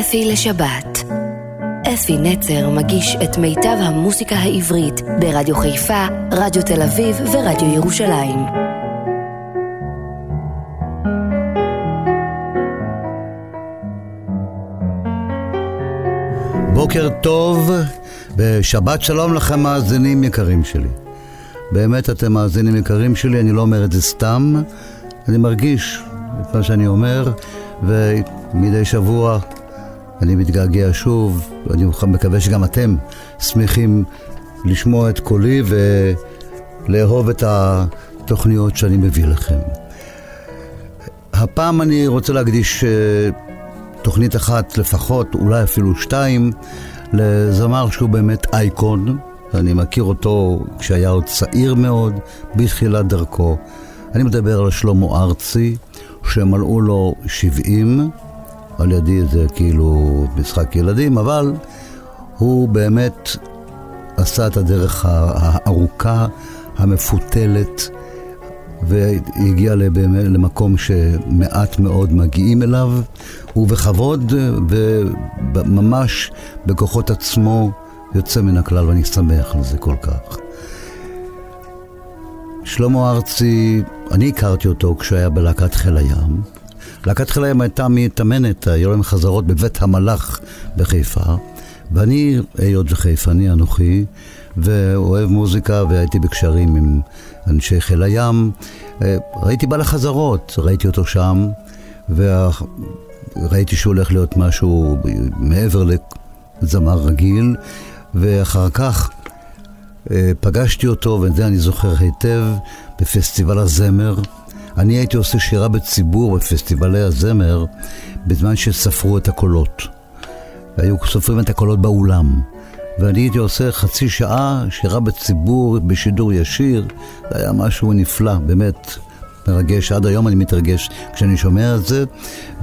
אפי לשבת. אפי נצר מגיש את מיטב המוסיקה העברית ברדיו חיפה, רדיו תל אביב ורדיו ירושלים. בוקר טוב ושבת שלום לכם מאזינים יקרים שלי. באמת אתם מאזינים יקרים שלי, אני לא אומר את זה סתם, אני מרגיש את מה שאני אומר, ומדי שבוע אני מתגעגע שוב, אני מקווה שגם אתם שמחים לשמוע את קולי ולאהוב את התוכניות שאני מביא לכם. הפעם אני רוצה להקדיש אה, תוכנית אחת לפחות, אולי אפילו שתיים, לזמר שהוא באמת אייקון. אני מכיר אותו כשהיה עוד צעיר מאוד, בתחילת דרכו. אני מדבר על שלמה ארצי, שמלאו לו 70, על ידי זה כאילו משחק ילדים, אבל הוא באמת עשה את הדרך הארוכה, המפותלת, והגיע למקום שמעט מאוד מגיעים אליו, ובכבוד וממש בכוחות עצמו יוצא מן הכלל, ואני שמח על זה כל כך. שלמה ארצי, אני הכרתי אותו כשהיה היה בלהקת חיל הים. להקת חיל הים הייתה מתאמנת, היו להם חזרות בבית המלאך בחיפה, ואני, היות וחיפני אנוכי, ואוהב מוזיקה, והייתי בקשרים עם אנשי חיל הים, אה, ראיתי בא לחזרות, ראיתי אותו שם, וראיתי שהוא הולך להיות משהו מעבר לזמר רגיל, ואחר כך אה, פגשתי אותו, ואת זה אני זוכר היטב, בפסטיבל הזמר. אני הייתי עושה שירה בציבור בפסטיבלי הזמר בזמן שספרו את הקולות. והיו סופרים את הקולות באולם. ואני הייתי עושה חצי שעה שירה בציבור בשידור ישיר. זה היה משהו נפלא, באמת מרגש. עד היום אני מתרגש כשאני שומע את זה.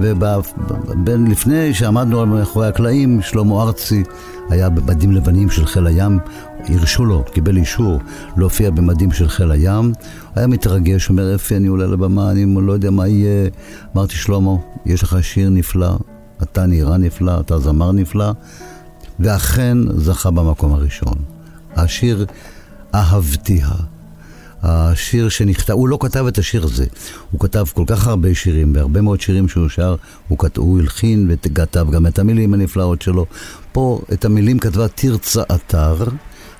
ולפני שעמדנו מאחורי הקלעים, שלמה ארצי היה במדים לבנים של חיל הים. הרשו לו, קיבל אישור להופיע במדים של חיל הים. היה מתרגש, אומר, אפי, אני עולה לבמה, אני לא יודע מה יהיה. אמרתי, שלמה, יש לך שיר נפלא, אתה נראה נפלא, אתה זמר נפלא, ואכן זכה במקום הראשון. השיר אהבתיה. השיר שנכתב, הוא לא כתב את השיר הזה, הוא כתב כל כך הרבה שירים, והרבה מאוד שירים שהוא שר, הוא, כת... הוא הלחין וכתב גם את המילים הנפלאות שלו. פה את המילים כתבה תרצה אתר,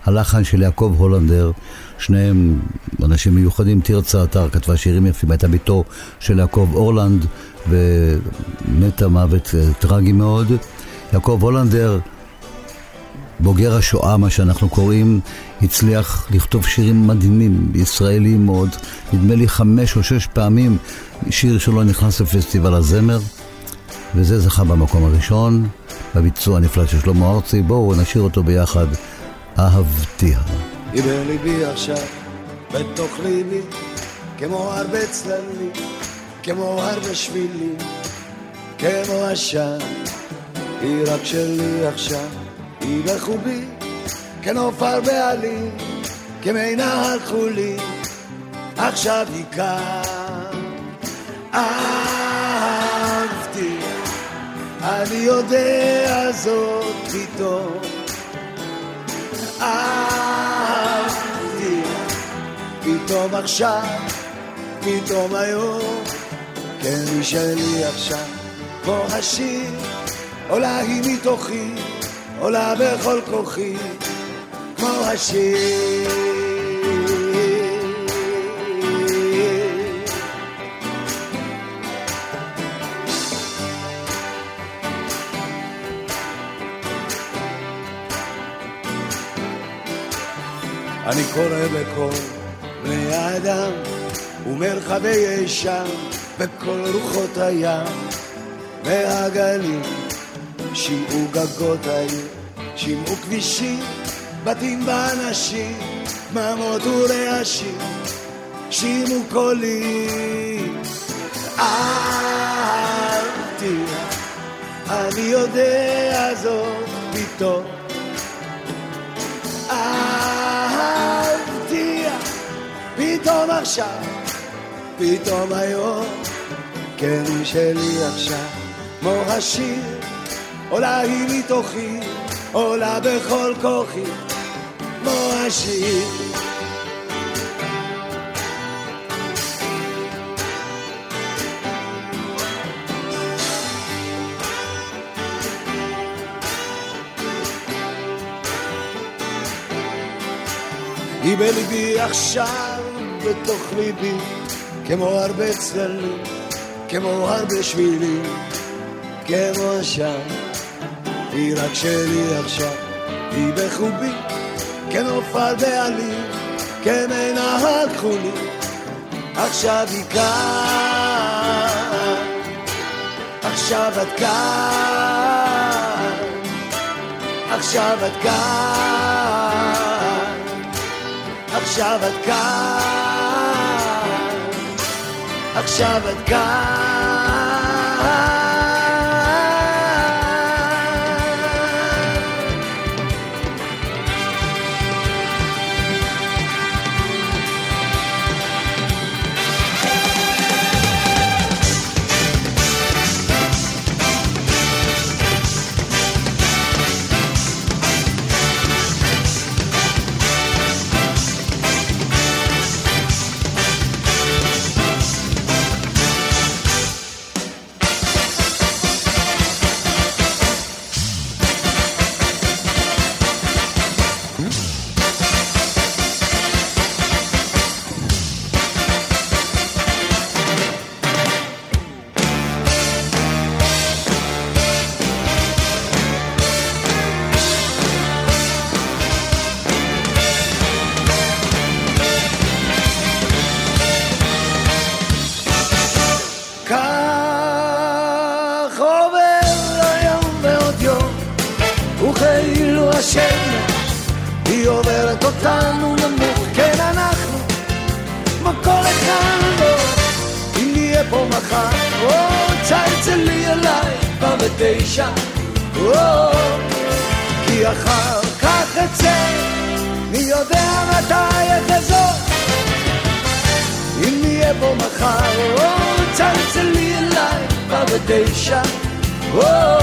הלחן של יעקב הולנדר, שניהם אנשים מיוחדים, תרצה אתר כתבה שירים יפים, הייתה ביתו של יעקב אורלנד, ומתה מוות אה, טרגי מאוד. יעקב הולנדר, בוגר השואה, מה שאנחנו קוראים, הצליח לכתוב שירים מדהימים, ישראלים מאוד. נדמה לי חמש או שש פעמים שיר שלו נכנס לפסטיבל הזמר, וזה זכה במקום הראשון, בביצוע הנפלא של שלמה ארצי. בואו נשאיר אותו ביחד, אהבתיה. היא בליבי עכשיו, בתוך ליבי, כמו הרבה צללים, כמו הרבה שבילים, כמו עשן, היא רק שלי עכשיו, היא בחובי, כנופר בעלים, כמי נהר חולי, עכשיו היא כאן. אהבתי, אני יודע זאת פתאום. אהבתי, פתאום עכשיו, פתאום היום, כן היא שלי עכשיו, כמו השיר, עולה היא מתוכי, עולה בכל כוחי, כמו השיר. אני קורא לכל בני האדם ומרחבי ישם בכל רוחות הים והגלים שמעו גגות העיר, שמעו כבישים, בתים באנשים, דממות ורעשים, שמעו קולים. אהבתי, אני יודע זאת פתאום. פתאום עכשיו, פתאום היום, כן שלי עכשיו, כמו השיר, עולה היא מתוכי, עולה בכל כוחי, כמו השיר. היא בליבי עכשיו, בתוך ליבי, כמו הרבה צללים, כמו הרבה שבילים, כמו שם. היא רק שלי עכשיו, היא בחובי, כנוף על בעלים, כמנהג חולי, עכשיו היא כאן, עכשיו את כאן, עכשיו את כאן, עכשיו את כאן, עכשיו את כאן. אותנו נמוך, כן אנחנו, כמו כל אחד לא, אם נהיה פה מחר, או צלצלי אליי כבר בתשע, או, כי אחר כך אצא, מי יודע מתי אחזור. אם נהיה פה מחר, או צלצלי אליי כבר בתשע, או.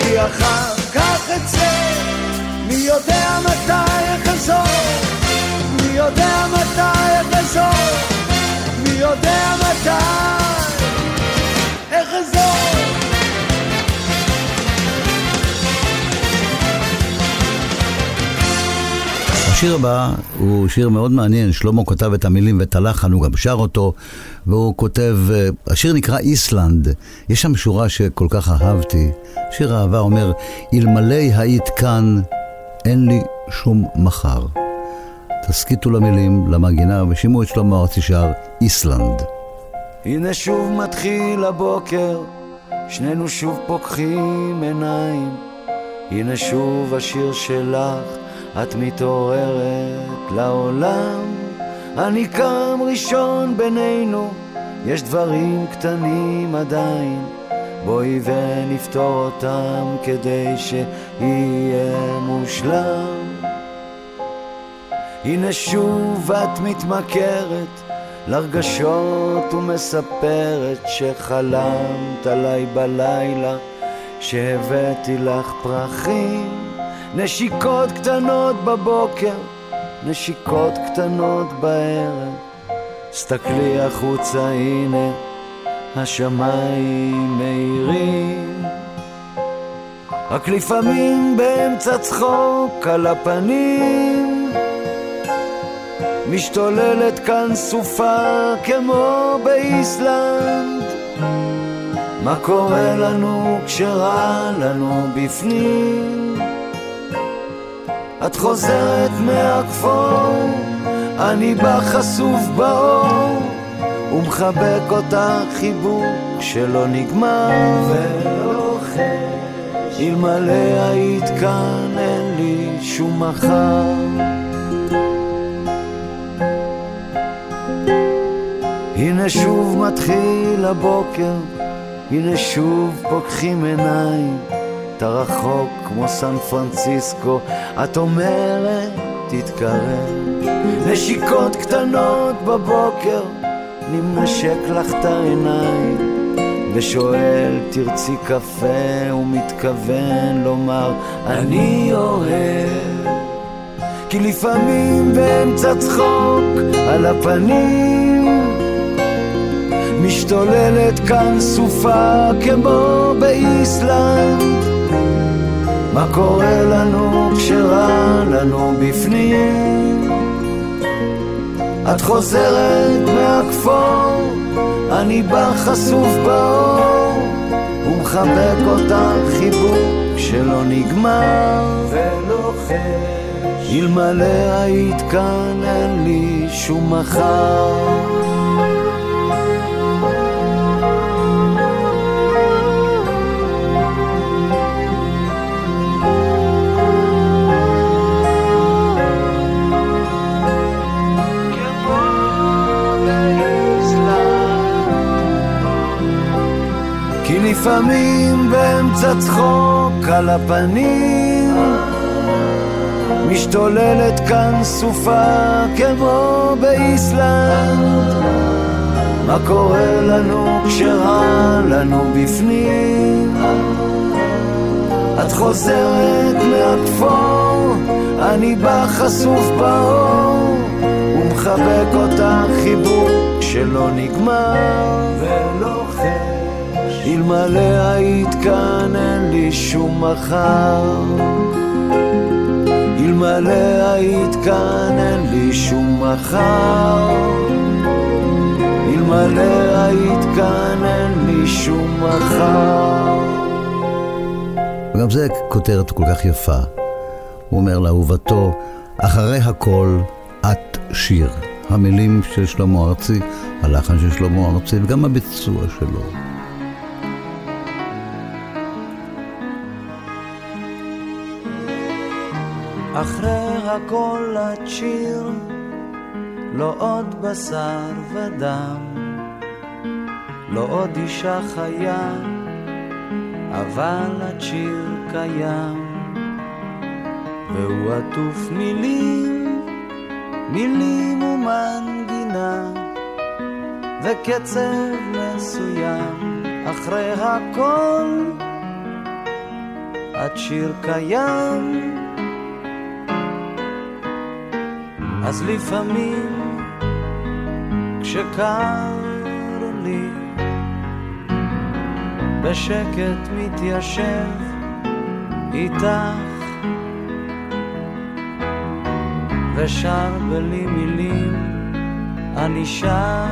כי אחר כך אצא, מי יודע מתי אחזור, מי יודע מתי אחזור, מי יודע מתי אחזור. השיר הבא הוא שיר מאוד מעניין, שלמה כתב את המילים ואת הלחן, הוא גם שר אותו, והוא כותב, אה, השיר נקרא איסלנד, יש שם שורה שכל כך אהבתי, שיר אהבה אומר, אלמלא היית כאן, אין לי שום מחר. תסכיתו למילים, למגינה, ושימו את שלמה ארצי שר, איסלנד. הנה שוב מתחיל הבוקר, שנינו שוב פוקחים עיניים. הנה שוב השיר שלך, את מתעוררת לעולם. אני קם ראשון בינינו, יש דברים קטנים עדיין. בואי ונפתור אותם כדי שיהיה מושלם. הנה שוב את מתמכרת לרגשות ומספרת שחלמת עליי בלילה שהבאתי לך פרחים. נשיקות קטנות בבוקר, נשיקות קטנות בערב. סתכלי החוצה הנה השמיים מאירים רק לפעמים באמצע צחוק על הפנים. משתוללת כאן סופה כמו באיסלנד. מה קורה לנו כשרע לנו בפנים? את חוזרת מהכפור, אני בא חשוף באור ומחבק אותך חיבוק שלא נגמר. ולוחש אלמלא היית כאן אין לי שום מחר הנה שוב מתחיל הבוקר, הנה שוב פוקחים עיניים. אתה רחוק כמו סן פרנסיסקו, את אומרת תתקרב. נשיקות קטנות בבוקר, נמשק לך את העיניים. ושואל תרצי קפה? ומתכוון לומר אני אוהב. כי לפעמים באמצע צחוק על הפנים משתוללת כאן סופה כמו באיסלנד. מה קורה לנו כשרע לנו בפנים? את חוזרת מהכפור, אני בא חשוף באור ומחבק אותך חיבוק שלא נגמר. ולוחש אלמלא היית כאן אין לי שום מחר לפעמים באמצע צחוק על הפנים. משתוללת כאן סופה כמו באיסלנד. מה קורה לנו כשרע לנו בפנים? את חוזרת מהכפור אני בא חשוף באור ומחבק אותך חיבוק שלא נגמר ולוחם אלמלא היית כאן אין לי שום מחר אלמלא היית כאן אין לי שום מחר אלמלא היית כאן אין לי שום מחר וגם זה כותרת כל כך יפה. הוא אומר לאהובתו, אחרי הכל את שיר. המילים של שלמה ארצי, הלחן של שלמה ארצי וגם הביצוע שלו. אחרי הכל את שיר, לא עוד בשר ודם, לא עוד אישה חיה, אבל את שיר קיים, והוא עטוף מילים, מילים ומנגינה, וקצב מסוים, אחרי הכל את שיר קיים. אז לפעמים כשקר לי בשקט מתיישב איתך ושר בלי מילים אני שר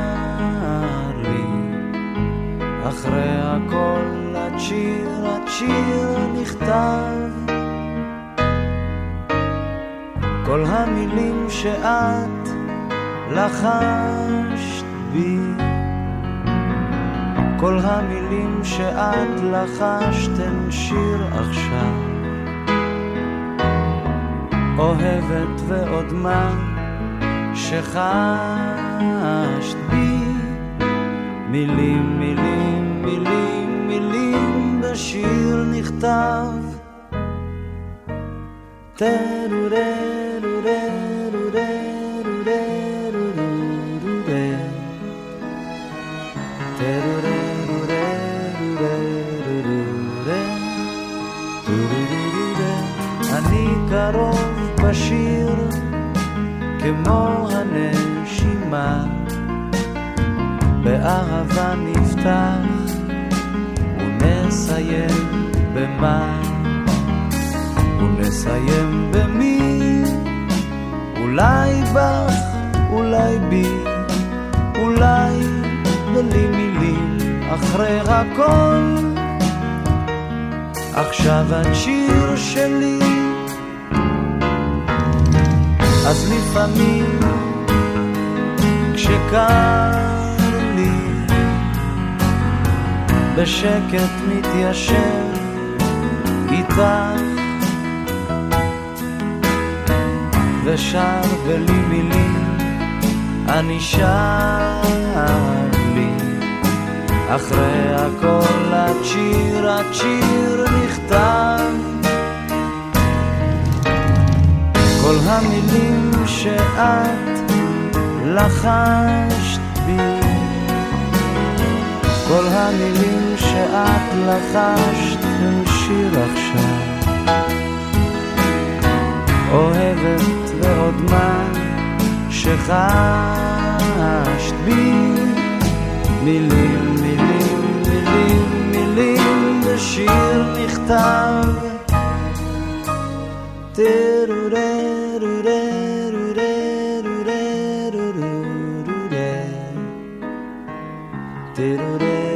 לי. אחרי הכל השיר, השיר נכתב כל המילים שאת לחשת בי, כל המילים שאת לחשת הן שיר עכשיו. אוהבת ועוד מה שחשת בי, מילים, מילים, מילים, מילים בשיר נכתב. תרורר בשיר כמו הנשימה. באהבה נפתח ונסיים במה? ונסיים במי? אולי בך, אולי בי אולי בלי מילים אחרי הכל. עכשיו את שיר שלי אז לפעמים כשקר לי בשקט מתיישב איתך ושר בלי מילים אני שר לי. אחרי הכל השיר השיר נכתב. כל המילים שאת לחשת בי, כל המילים שאת לחשת הם שיר עכשיו. אוהבת ועוד מה שחשת בי מילים, מילים, מילים, מילים בשיר נכתב. אותו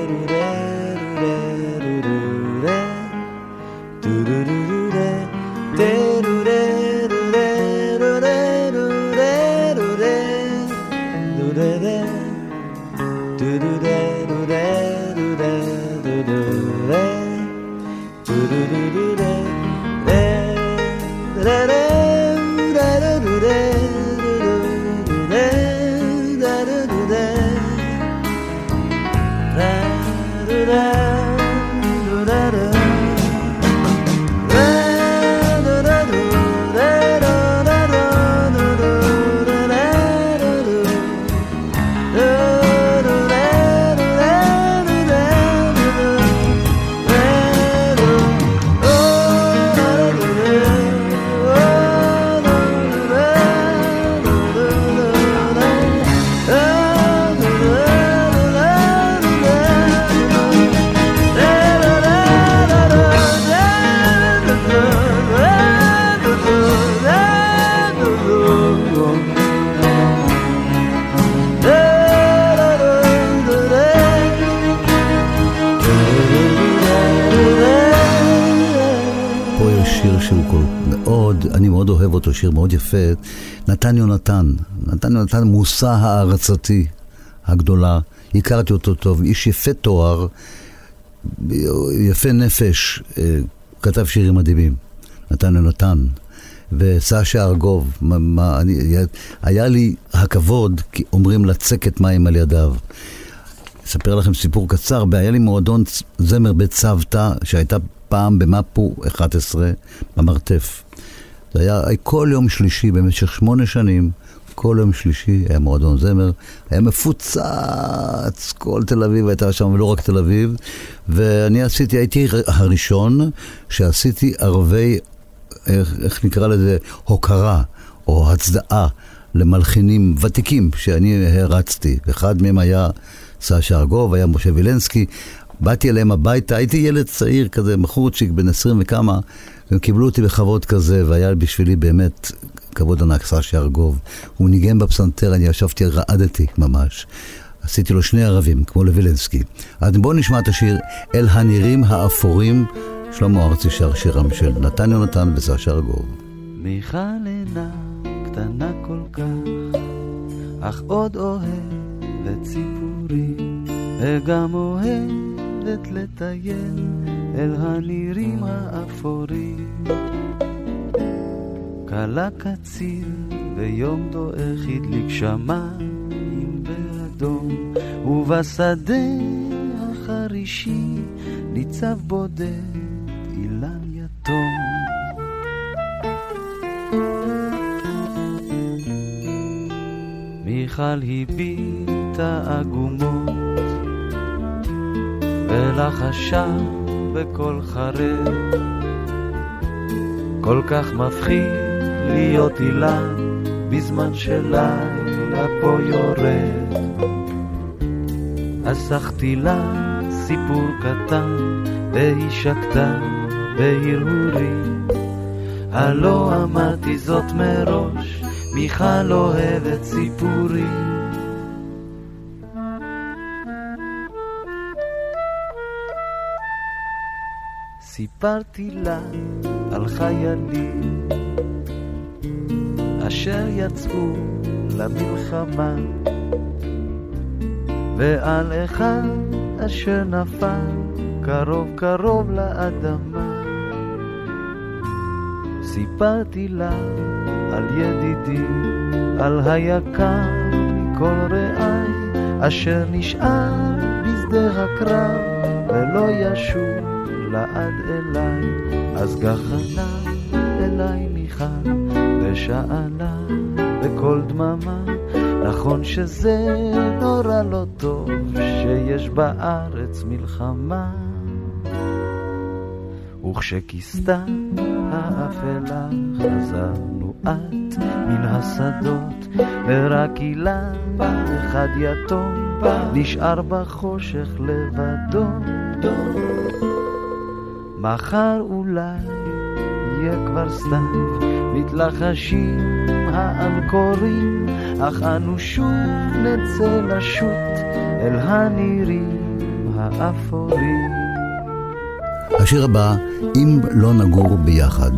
יונתן מושא הערצתי הגדולה. הכרתי אותו טוב, איש יפה תואר, יפה נפש, אה, כתב שירים מדהימים. נתן יונתן. וסשה ארגוב, מה, מה, אני, היה לי הכבוד, כי אומרים לצקת מים על ידיו. אספר לכם סיפור קצר, היה לי מועדון זמר בצוותא, שהייתה פעם במפו 11, במרתף. זה היה כל יום שלישי במשך שמונה שנים, כל יום שלישי היה מועדון זמר, היה מפוצץ, כל תל אביב הייתה שם, ולא רק תל אביב. ואני עשיתי, הייתי הראשון שעשיתי ערבי, איך, איך נקרא לזה, הוקרה או הצדעה למלחינים ותיקים שאני הרצתי. אחד מהם היה סשה ארגוב, היה משה וילנסקי. באתי אליהם הביתה, הייתי ילד צעיר כזה, מחורצ'יק, בן עשרים וכמה. הם קיבלו אותי בכבוד כזה, והיה בשבילי באמת כבוד ענק, סשי ארגוב. הוא ניגן בפסנתר, אני ישבתי, רעדתי ממש. עשיתי לו שני ערבים, כמו לווילנסקי. אז בואו נשמע את השיר "אל הנירים האפורים", שלמה ארצי שר שירם של נתן יונתן וסשה ארגוב. מיכל אינה קטנה כל כך, אך עוד אוהבת ציפורים, וגם אוהבת לטייל. אל הנירים האפורים. קלה קציר ויום דועך הדליק שמיים באדום, ובשדה החרישי ניצב בודד אילן יתום. מיכל הביטה עגומות ולחשה בקול חרד. כל כך מפחיד להיות אילן בזמן שלילה פה יורד. אסחתי לה סיפור קטן והיא שקטה בהרהורים. הלא אמרתי זאת מראש, מיכל אוהבת סיפורים. סיפרתי לה על חיילים אשר יצאו למלחמה. ועל אחד אשר נפל קרוב קרוב לאדמה. סיפרתי לה על ידידי, על היקר מכל רעי אשר נשאר בשדה הקרב ולא ישוב לעד אליי, אז גחנה אליי מיכל, ושאלה בקול דממה, נכון שזה נורא לא טוב שיש בארץ מלחמה. וכשכיסתה האפלה חזרנו את מן השדות ורק אילן אחד יתום נשאר בחושך לבדו. מחר אולי יהיה כבר סתם מתלחשים האנקורים אך אנו שוב נצא לשוט אל הנירים האפורים השיר הבא, אם לא נגור ביחד.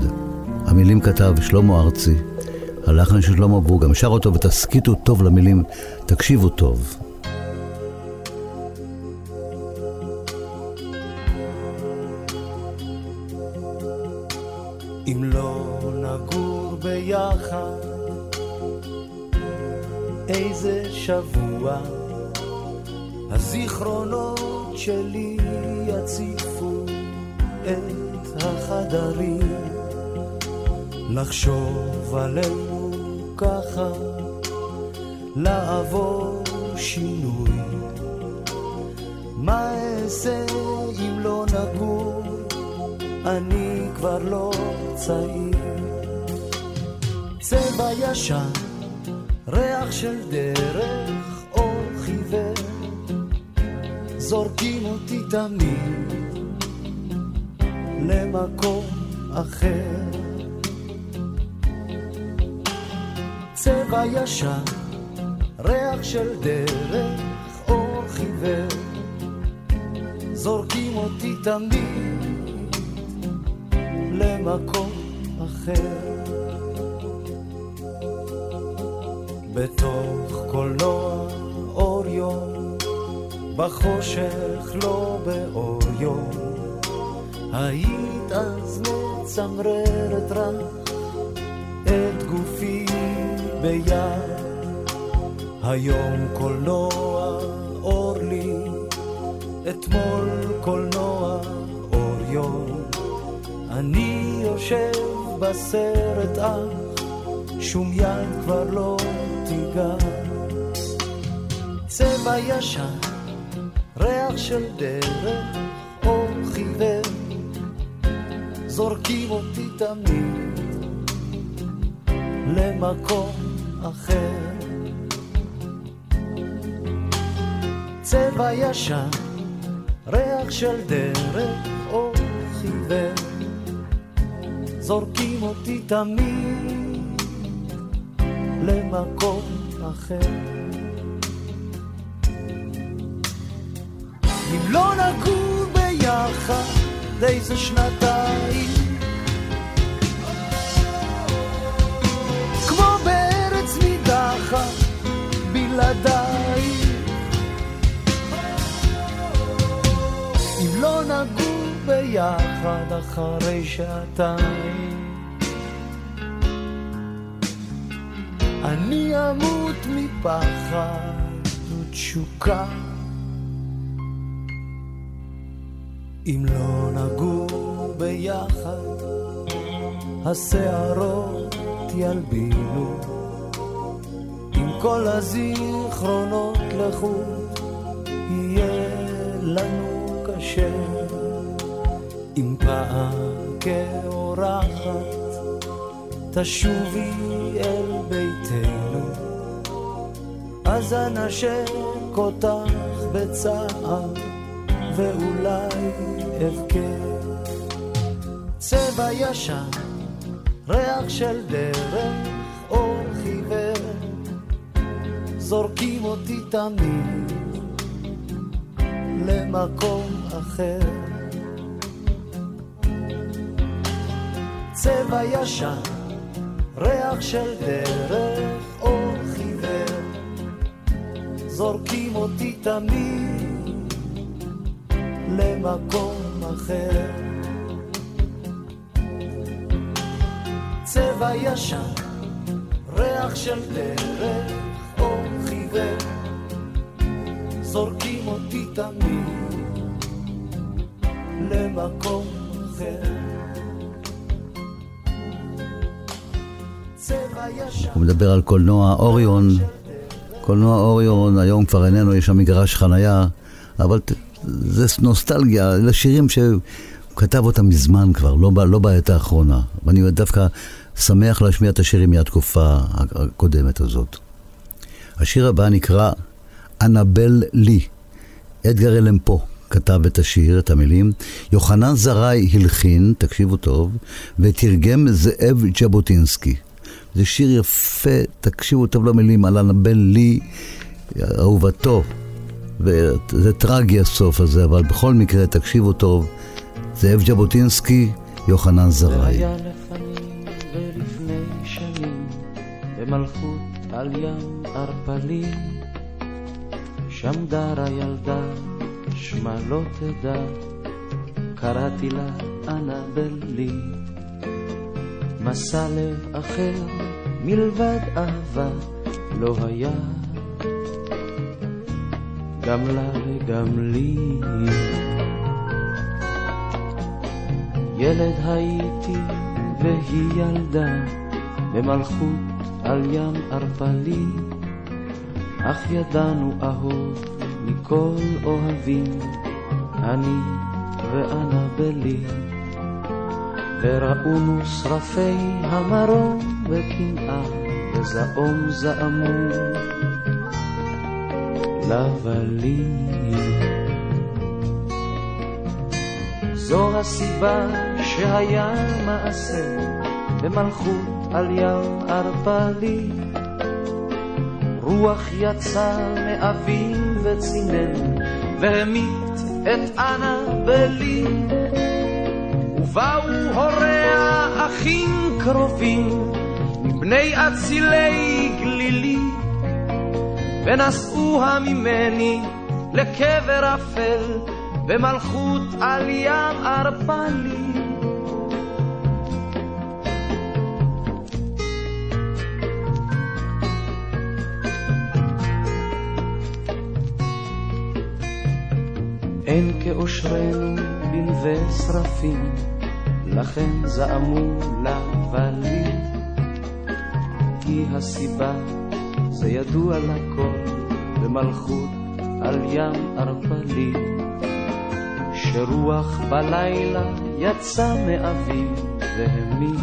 המילים כתב שלמה ארצי, הלחן של שלמה והוא גם שר אותו ותסכיתו טוב למילים, תקשיבו טוב. איזה שבוע הזיכרונות שלי יציפו את החדרים, לחשוב עלינו ככה, לעבור שינוי. מה אעשה אם לא נגור, אני כבר לא צעיר. צבע ישן, ריח של דרך, אור חיוור, זורקים אותי תמיד למקום אחר. צבע ישן, ריח של דרך, אור חיוור, זורקים אותי תמיד למקום אחר. בתוך קולנוע אור יום, בחושך לא באור יום. היית אז מצמררת רק את גופי ביד. היום קולנוע אור לי, אתמול קולנוע אור יום. אני יושב בסרט אך שום יד כבר לא תיגע. צבע ישן, ריח של דרך, אור חיוור, זורקים אותי תמיד למקום אחר. צבע ישן, ריח של דרך, אור חיוור, זורקים אותי תמיד למקום אחר. אם לא נגור ביחד איזה שנתיים כמו בארץ נידחת בלעדייך אם לא נגור ביחד אחרי שעתיים אני אמות מפחד ותשוקה אם לא נגור ביחד השערות ילבינו עם כל הזיכרונות לחוד יהיה לנו קשה. אם פעם כאורחת תשובי אל ביתנו, אז אנשק אותך בצער, ואולי אבכה. צבע ישן, ריח של דרך, אור חיוור, זורקים אותי תמיד למקום אחר. צבע ישן ריח של דרך אור חיוור, זורקים אותי תמיד למקום אחר. צבע ישן, ריח של דרך אור חיוור, זורקים אותי תמיד למקום אחר. הוא מדבר על קולנוע אוריון, קולנוע אוריון היום כבר איננו, יש שם מגרש חנייה, אבל זה נוסטלגיה, אלה שירים שהוא כתב אותם מזמן כבר, לא, לא בעת האחרונה. ואני דווקא שמח להשמיע את השירים מהתקופה הקודמת הזאת. השיר הבא נקרא אנבל לי. אדגר אלם פה כתב את השיר, את המילים. יוחנן זרעי הלחין, תקשיבו טוב, ותרגם זאב ז'בוטינסקי. זה שיר יפה, תקשיבו טוב למילים, על אנבל לי, אהובתו. וזה טרגי הסוף הזה, אבל בכל מקרה, תקשיבו טוב, זאב ז'בוטינסקי, יוחנן זרעי. במלכות על ים ערפלי, שם לא קראתי לה אנבלי. מסע לב אחר מלבד אהבה לא היה, גם לה וגם לי. ילד הייתי והיא ילדה במלכות על ים ערפלי, אך ידענו אהוב מכל אוהבים, אני ואנבלי. וראונו שרפי המרום וקנאה וזעום זעמו לבלים. זו הסיבה שהיה מעשה במלכות על ים ערפלי. רוח יצא מאבים וצינן, והמית את אנה בלי. ובאו הוריה אחים קרובים, מבני אצילי גלילי, ונשאוה ממני לקבר אפל, במלכות על ים ערפלי. אין כאושרנו בנווה שרפים, לכן זעמו לבלים. כי הסיבה זה ידוע לכל במלכות על ים ערפלי, שרוח בלילה יצא מאביו והמין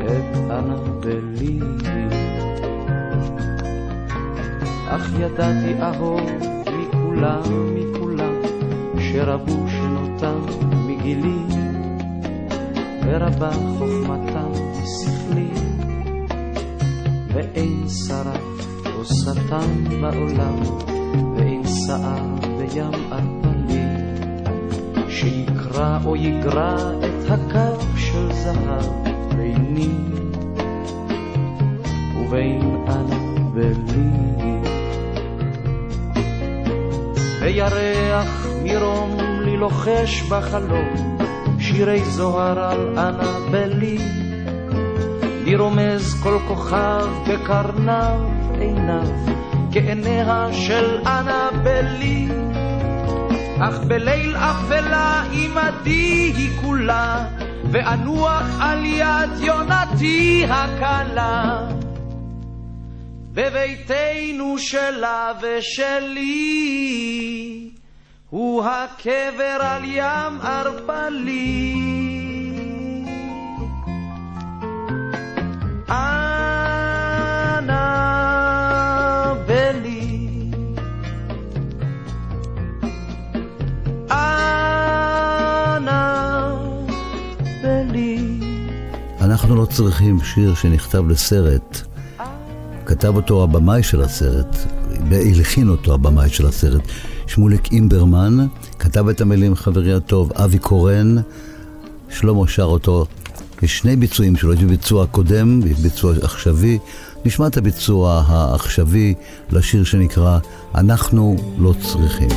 את אנבלי. אך ידעתי אהוב מכולם, מכולם, שרבו מגילי, ורבה חוכמתם שכלי, ואין שרף או שטן בעולם, ואין שער בים ארפלי, שיקרא או יגרע את הקו של זהב ביני ובין אנה ולי. וירח מרום לי לוחש בחלום שירי זוהר על אנבלי לי רומז כל כוכב בקרניו עיניו כעיניה של אנבלי אך בליל אפלה עמדי היא כולה ואנוח על יד יונתי הקלה. בביתנו שלה ושלי, הוא הקבר על ים ערפלי. אנא בלי, אנא בלי. אנחנו לא צריכים שיר שנכתב לסרט. כתב אותו הבמאי של הסרט, והלחין אותו הבמאי של הסרט, שמוליק אימברמן, כתב את המילים חברי הטוב אבי קורן, שלמה שר אותו. יש שני ביצועים שלו, יש ביצוע קודם ויש ביצוע עכשווי. נשמע את הביצוע העכשווי לשיר שנקרא "אנחנו לא צריכים".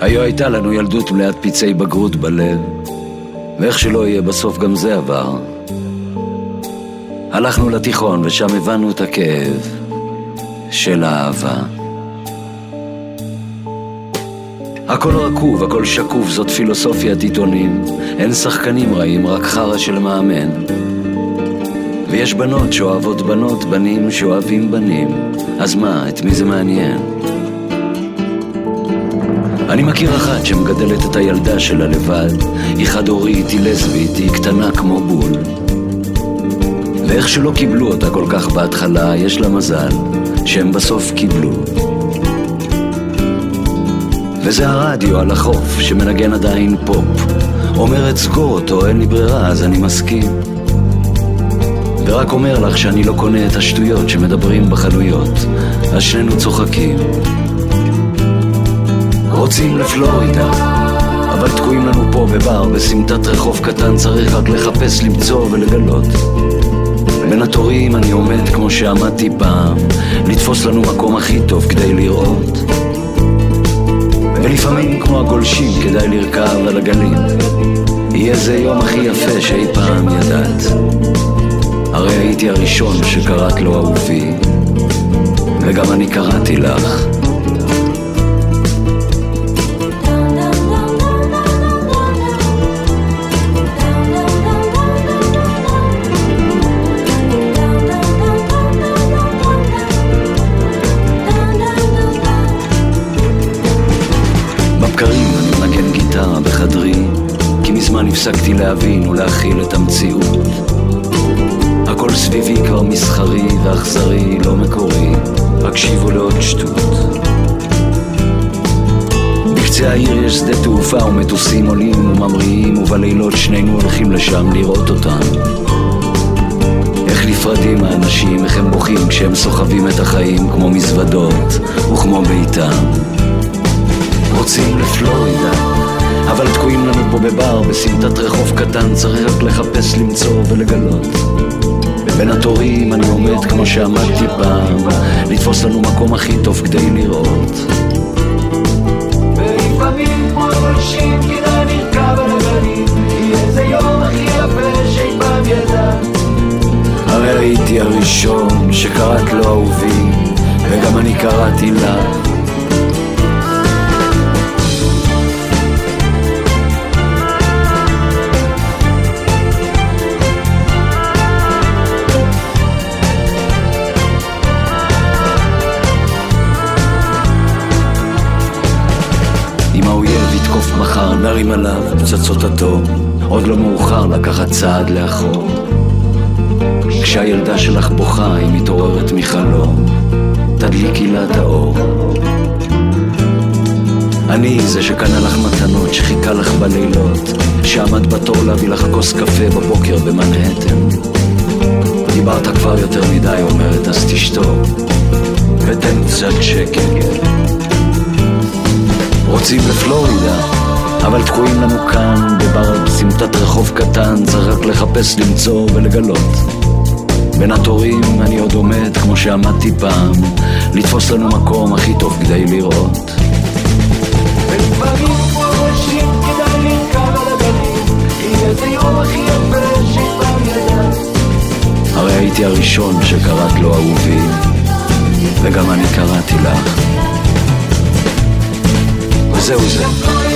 היו הייתה לנו ילדות מלאת פצעי בגרות בלב, ואיך שלא יהיה, בסוף גם זה עבר. הלכנו לתיכון ושם הבנו את הכאב של האהבה. הכל רקוב, הכל שקוף, זאת פילוסופיית עיתונים. אין שחקנים רעים, רק חרא של מאמן. ויש בנות שאוהבות בנות, בנים שאוהבים בנים. אז מה, את מי זה מעניין? אני מכיר אחת שמגדלת את הילדה שלה לבד. היא חד-הורית, היא לסבית, היא קטנה כמו בול. ואיך שלא קיבלו אותה כל כך בהתחלה, יש לה מזל שהם בסוף קיבלו. וזה הרדיו על החוף שמנגן עדיין פופ. אומרת סגור אותו, אין לי ברירה, אז אני מסכים. ורק אומר לך שאני לא קונה את השטויות שמדברים בחנויות, אז שנינו צוחקים. רוצים לפלורידה, אבל תקועים לנו פה בבר, בסמטת רחוב קטן צריך רק לחפש, למצוא ולגלות. בין התורים אני עומד כמו שעמדתי פעם, לתפוס לנו מקום הכי טוב כדי לראות. ולפעמים כמו הגולשים כדאי לרכב על הגלים. יהיה זה יום הכי יפה שאי פעם ידעת. הרי הייתי הראשון שקראת לו אהובי, וגם אני קראתי לך. להבין ולהכיל את המציאות. הכל סביבי כבר מסחרי ואכזרי, לא מקורי, הקשיבו לעוד שטות. בקצה העיר יש שדה תעופה ומטוסים עולים וממריאים, ובלילות שנינו הולכים לשם לראות אותם. איך נפרדים האנשים, איך הם בוכים כשהם סוחבים את החיים כמו מזוודות וכמו ביתם. רוצים לפלורידה אבל תקועים לנו פה בבר, בסמטת רחוב קטן, צריך רק לחפש, למצוא ולגלות. בין התורים אני עומד כמו שעמדתי פעם, לתפוס לנו מקום הכי טוב כדי לראות. ולפעמים כמו אנשים כדאי לרכב על הגלים, יהיה זה יום הכי יפה שאי פעם ידע. הרי הייתי הראשון שקראת לו אהובי, וגם אני קראתי לך. נרים עליו פצצות אטום, עוד לא מאוחר לקחת צעד לאחור. כשהילדה שלך בוכה היא מתעוררת מחלום, תדליקי לה את האור. אני זה שקנה לך מתנות, שחיכה לך בלילות, שעמד בתור להביא לך כוס קפה בבוקר במנהטן. דיברת כבר יותר מדי, אומרת, אז תשתוק, ותן קצת שקט. רוצים לפלורידה, אבל תקועים לנו כאן, בבר בסמטת רחוב קטן, צריך רק לחפש, למצוא ולגלות. בין התורים אני עוד עומד כמו שעמדתי פעם, לתפוס לנו מקום הכי טוב כדי לראות. הרי הייתי הראשון שקראת לו אהובי, וגם אני קראתי לך. וזהו זה.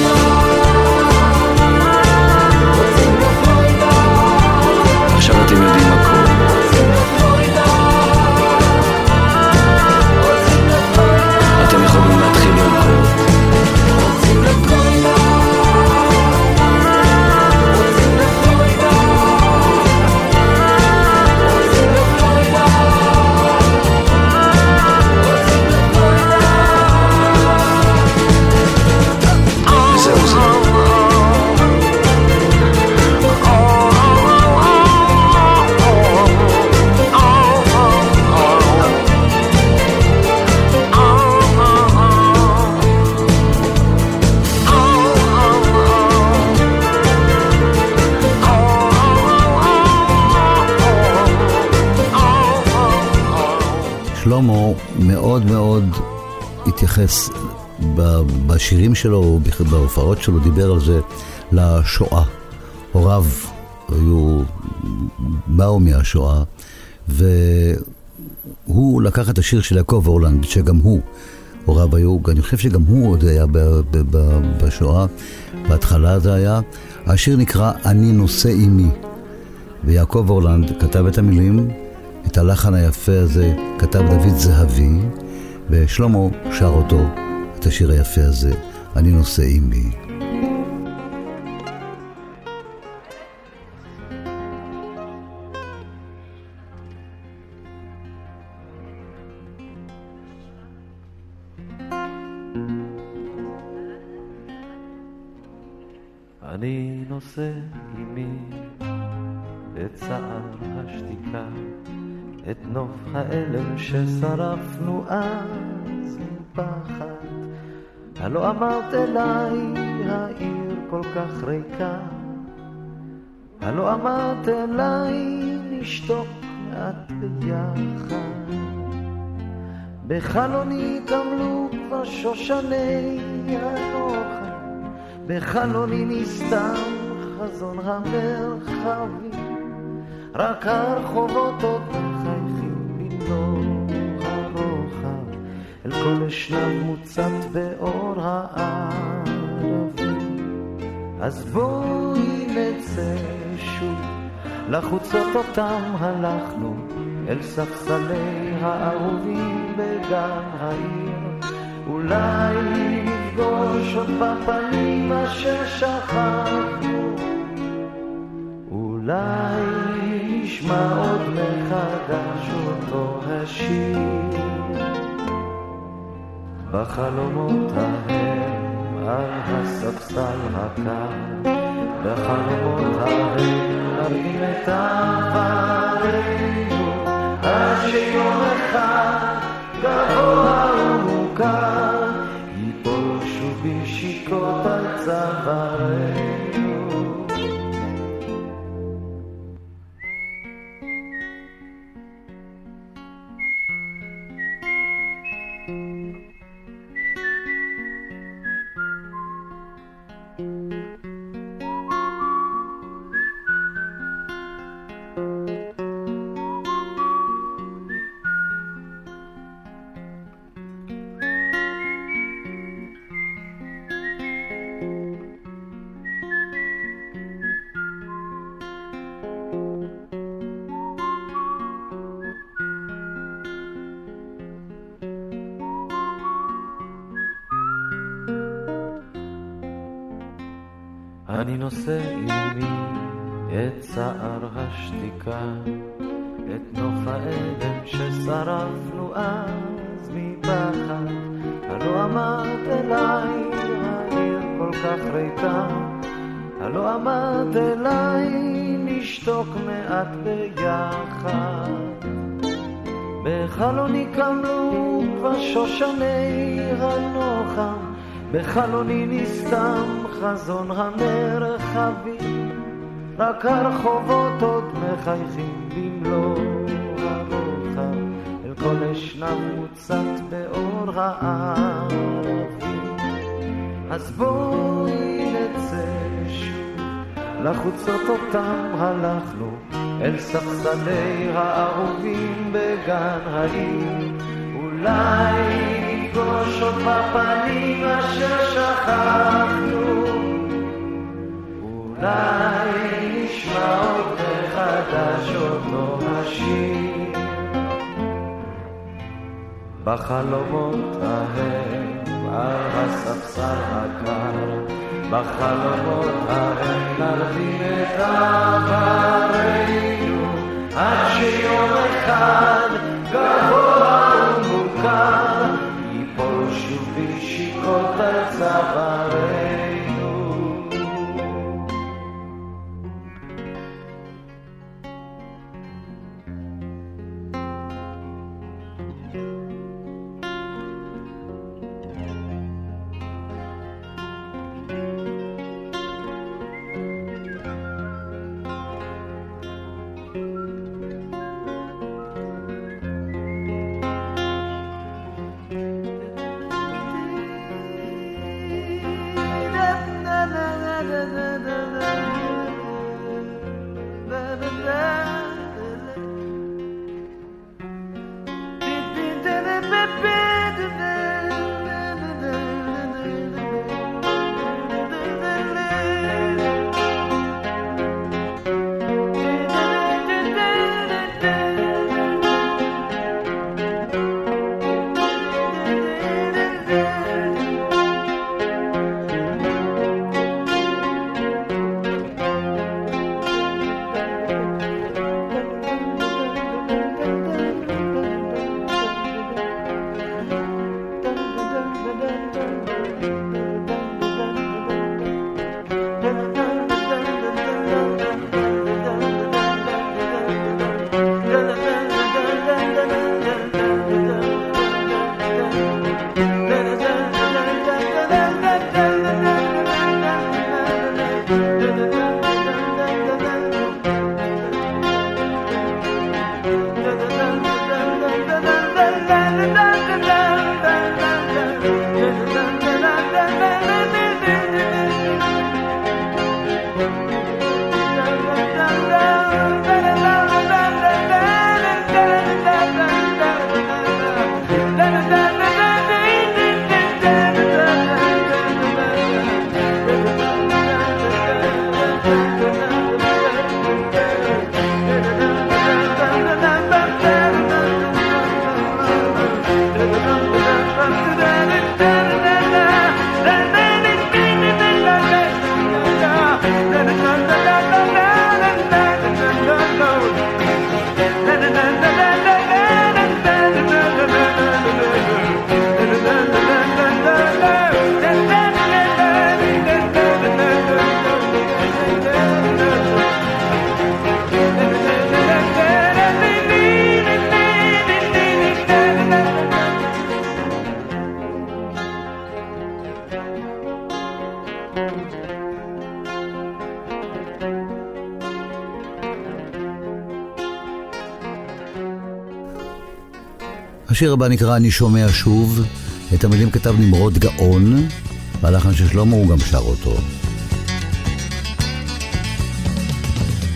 שלמה מאוד מאוד התייחס בשירים שלו, בהופעות שלו, דיבר על זה, לשואה. הוריו היו, באו מהשואה, והוא לקח את השיר של יעקב אורלנד, שגם הוא, הוריו היו, אני חושב שגם הוא עוד היה בשואה, בהתחלה זה היה. השיר נקרא "אני נושא עימי". ויעקב אורלנד כתב את המילים, את הלחן היפה הזה כתב דוד זהבי, ושלמה שר אותו, את השיר היפה הזה, אני נושא עימי. אני נושא עימי את צער השתיקה, את נוף האלם ששרפנו אז מפחד. הלא אמרת אליי, העיר כל כך ריקה. הלא אמרת אליי, נשתוק מעט ביחד. בחלוני קמלו כבר שושני הנוחד. בחלוני נסתם חזון המרחבים, רק הרחובות עוד מחייכים במלוא הרוחב, אל כל אשנב מוצת באור הערבים. אז בואי נצא שוב לחוצות אותם הלכנו, אל ספסלי האהובים בגן העיר. אולי נפגוש עוד בפנים אשר שכחנו, אולי נשמע עוד מחדש אותו השיר. בחלומות ההם על הספסל הקר, בחלומות ההם נרים את עברנו, עד שיום אחד גבוה ומוכר, ייפול שוב בשיקות על צווארנו. אליי, העיר כל כך ריקה, הלא אמרת אליי, נשתוק מעט ביחד. בחלוני קמלו כבר שושני הנוחם, בחלוני נסתם חזון המרחבים, רק הרחובות עוד מחייכים במלוא כל אשנב מוצת באור הערבים. אז בואי נצא שוב לחוצות אותם הלכנו, אל ספסלי האהובים בגן העיר. אולי נפגוש עוד בפנים אשר שכחנו, אולי נשמע עוד מחדש אותו השיר. בחלומות ההם על הספסל הקר, בחלומות ההם נרדים את עברנו, עד שיום אחד גבוה ומוכר, ייפול שוב בשיקות על צווארנו. השיר הבא נקרא "אני שומע שוב", את המילים כתב נמרוד גאון, והלחן של שלמה הוא גם שר אותו.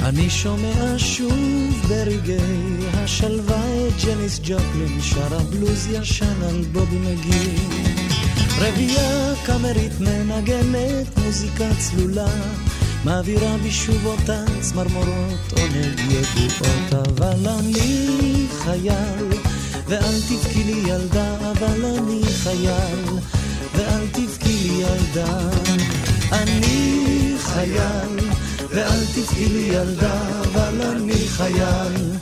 אני שומע שוב ברגעי השלווה את ג'ניס ג'ופלין שרה בלוז ישן על בובי מגי רבייה קאמרית מנגנת מוזיקה צלולה מעבירה בשוב אותן צמרמורות עונג ידועות אבל אני חייל ואל תבכי לי ילדה אבל אני חייל ואל תבכי לי ילדה אני חייל ואל תבכי לי ילדה, אבל אני חייל,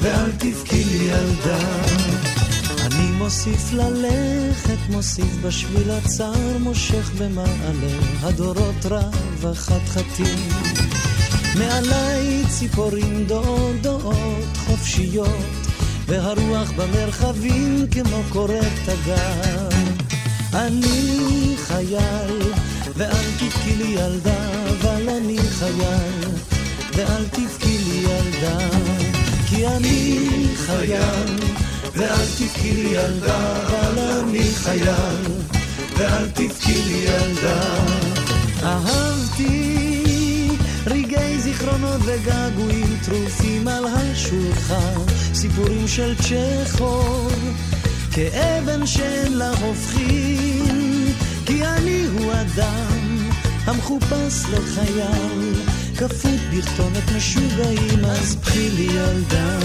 ואל תבכי לי ילדה. אני מוסיף ללכת, מוסיף בשביל הצר, מושך במעלה הדורות רב החתחתים. מעליי ציפורים דעות חופשיות, והרוח במרחבים כמו קוראת תגר. אני חייל, ואל תבכי לי ילדה, אבל אני חייל, ואל תבכי לי ילדה, כי אני חייל, ואל תבכי לי ילדה, אבל אני חייל, ואל תבכי לי ילדה. אהבתי רגעי זיכרונות וגעגועים טרופים על השולחן, סיפורים של צ'כוב, כאבן שאין לה הופכים, כי אני הוא אדם המחופש לחייל, כפות בכתונת משוגעים, אז בכי לי ילדה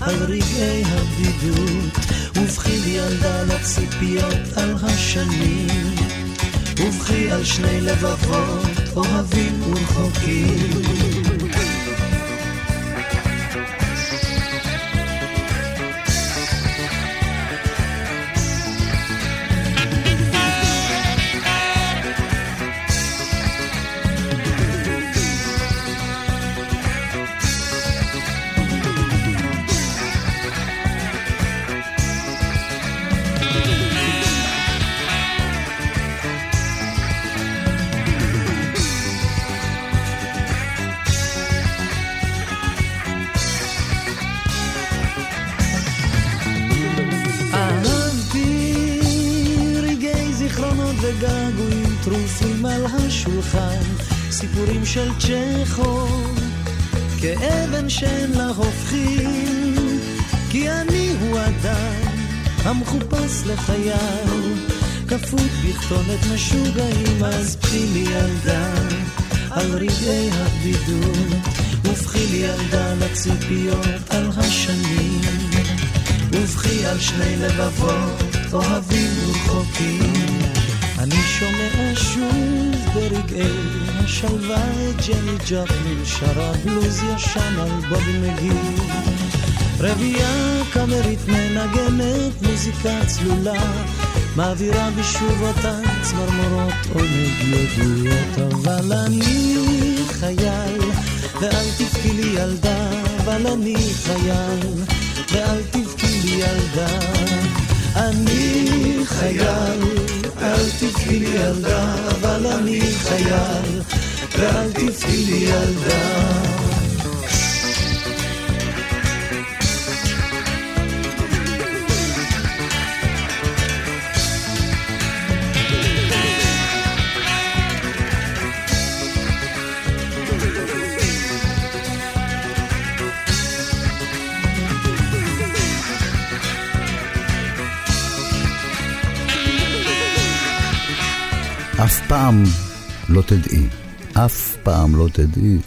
על רגעי הבדידות, ובכי לי ילדה לציפיות על השנים, ובכי על שני לבבות אוהבים ורחוקים. של צ'כוב, כאבן שאין לה הופכים, כי אני הוא אדם המחופש לחייו, כפות בכתונת משוגעים, אז פחי לי ילדה על רגעי הבדידות, ופחי לי ילדה לציפיות על השנים, ובכי על שני לבבות אוהבים ורחוקים. אני שומע שוב ברגעי השלווה את ג'ני ג'פלין שרה בלוז ישן על בובי מגי רבייה קאמרית מנגנת מוזיקה צלולה מעבירה בשוב אותן צמרמורות עונג ידועות. אבל אני חייל ואל תבכי לי ילדה אבל אני חייל ואל תבכי לי ילדה אני חייל אל תבכי לי ילדה אבל אני חייל ואל תבכי לי ילדה אף פעם לא תדעי. אף פעם לא תדעי.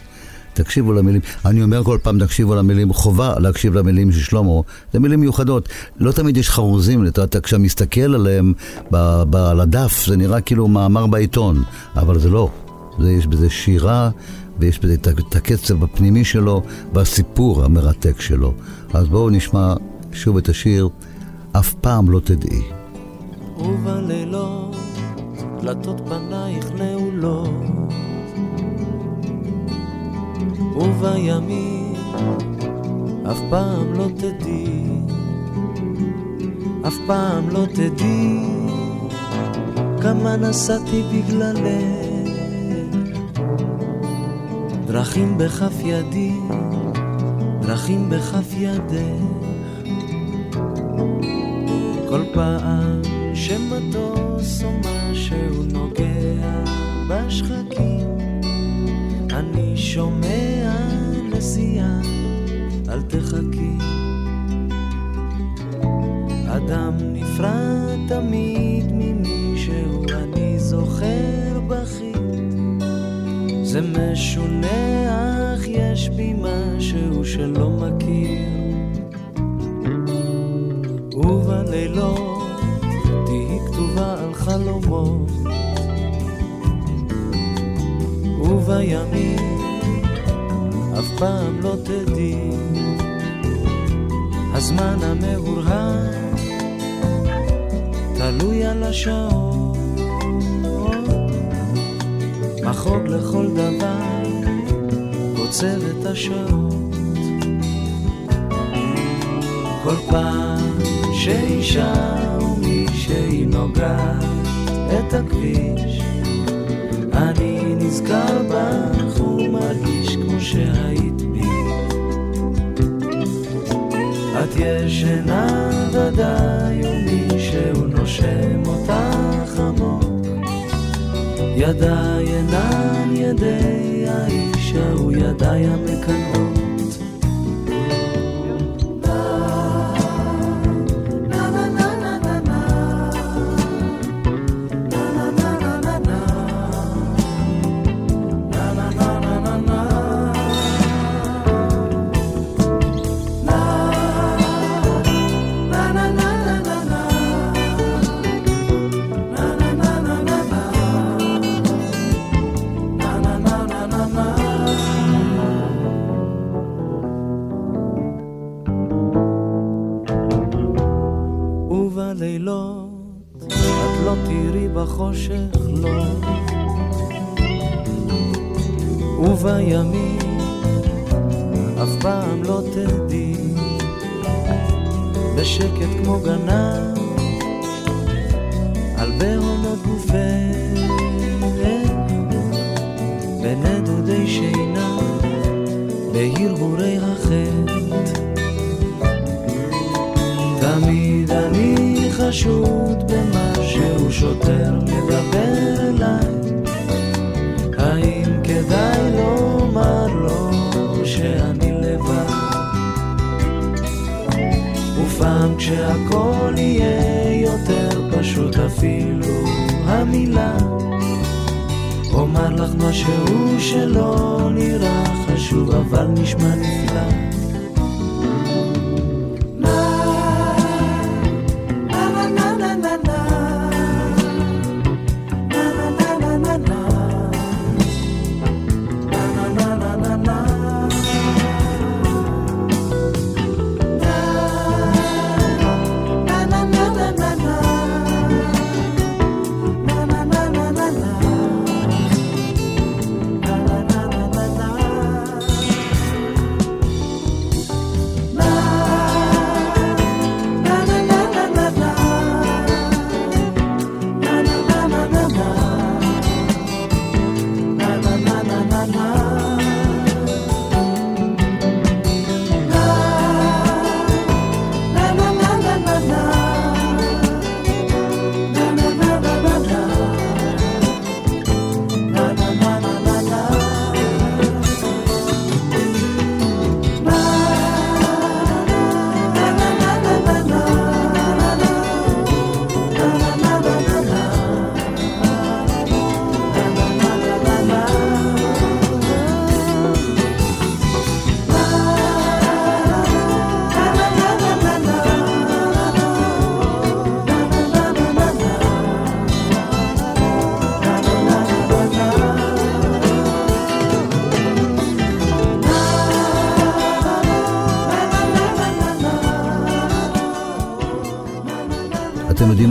תקשיבו למילים, אני אומר כל פעם תקשיבו למילים, חובה להקשיב למילים של שלמה, זה מילים מיוחדות. לא תמיד יש חרוזים, אתה, כשאתה מסתכל עליהם על הדף, זה נראה כאילו מאמר בעיתון, אבל זה לא. זה, יש בזה שירה, ויש בזה את הקצב הפנימי שלו, והסיפור המרתק שלו. אז בואו נשמע שוב את השיר, אף פעם לא תדעי. ובלילות דלתות פנייך נעולות ובימים אף פעם לא תדעי, אף פעם לא תדעי כמה נסעתי בגללך, דרכים בכף ידי, דרכים בכף ידך, כל פעם שמטוס או משהו נוגע בשחקים, אני שומע נסיעה, אל תחכי. אדם נפרד תמיד ממישהו, אני זוכר בכי. זה משונה, אך יש בי משהו שלא מכיר. ובלילות חלומות, ובימים אף פעם לא תדעי. הזמן המהורהר תלוי על השעות, מחוג לכל דבר קוצר את השעות. כל פעם שאישה ומישהי נוגעת את הכביש, אני נזכר בך ומרגיש כמו שהיית בי. את ישנה ודאי ומישהו נושם אותך עמוק. ידיי אינן ידי האיש ההוא ידיי המקנאות. יודעים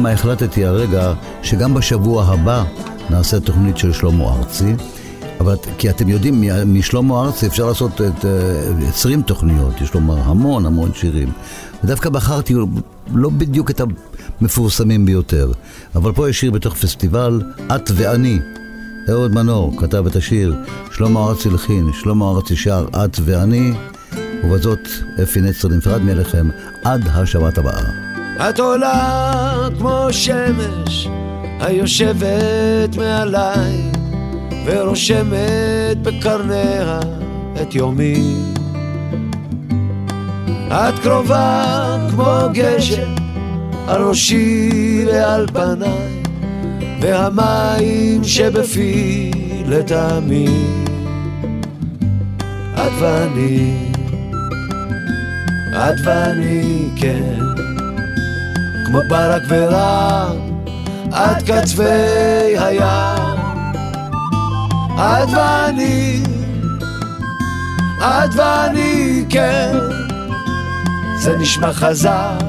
מה החלטתי הרגע? שגם בשבוע הבא נעשה תוכנית של שלמה ארצי. אבל כי אתם יודעים, משלמה ארצי אפשר לעשות את 20 אה, תוכניות, יש לומר המון המון שירים. ודווקא בחרתי לא בדיוק את המפורסמים ביותר, אבל פה יש שיר בתוך פסטיבל, את ואני. אהוד מנור כתב את השיר, שלמה ארצי לחין, שלמה ארצי שר, את ואני, ובזאת אפי נצר נפרד מאליכם עד השבת הבאה. את עולה כמו שמש היושבת מעליי ורושמת בקרניה את יומי. את קרובה כמו גשם על ראשי ועל פניי והמים שבפי לטעמי את ואני, את ואני כן כמו ברק ורם עד קצווי הים. את ואני, את ואני כן. זה נשמע חזק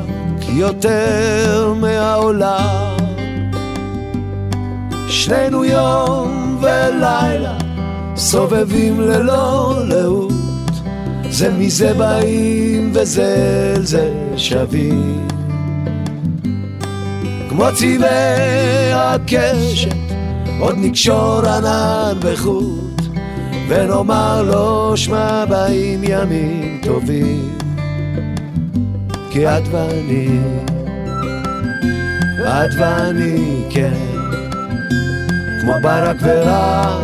יותר מהעולם. שנינו יום ולילה סובבים ללא לאות. זה מזה באים וזה אל זה שווים כמו צבעי הקשת עוד נקשור ענן בחוט ונאמר לו שמע באים ימים טובים כי את ואני את ואני כן. כמו ברק ורם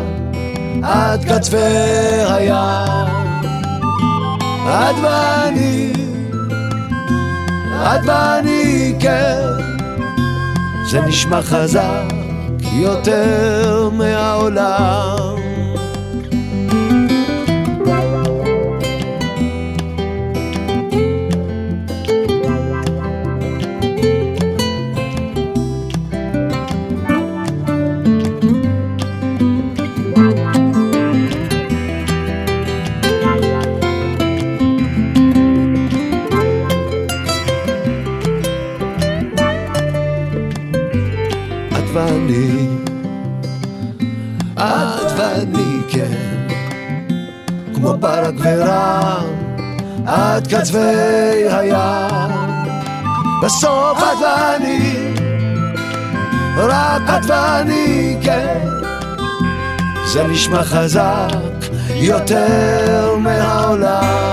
עד קצווי הים. את ואני את ואני כן זה נשמע חזק יותר מהעולם ורם עד קצווי הים. בסוף את ואני רק את ואני כן. זה נשמע חזק יותר מהעולם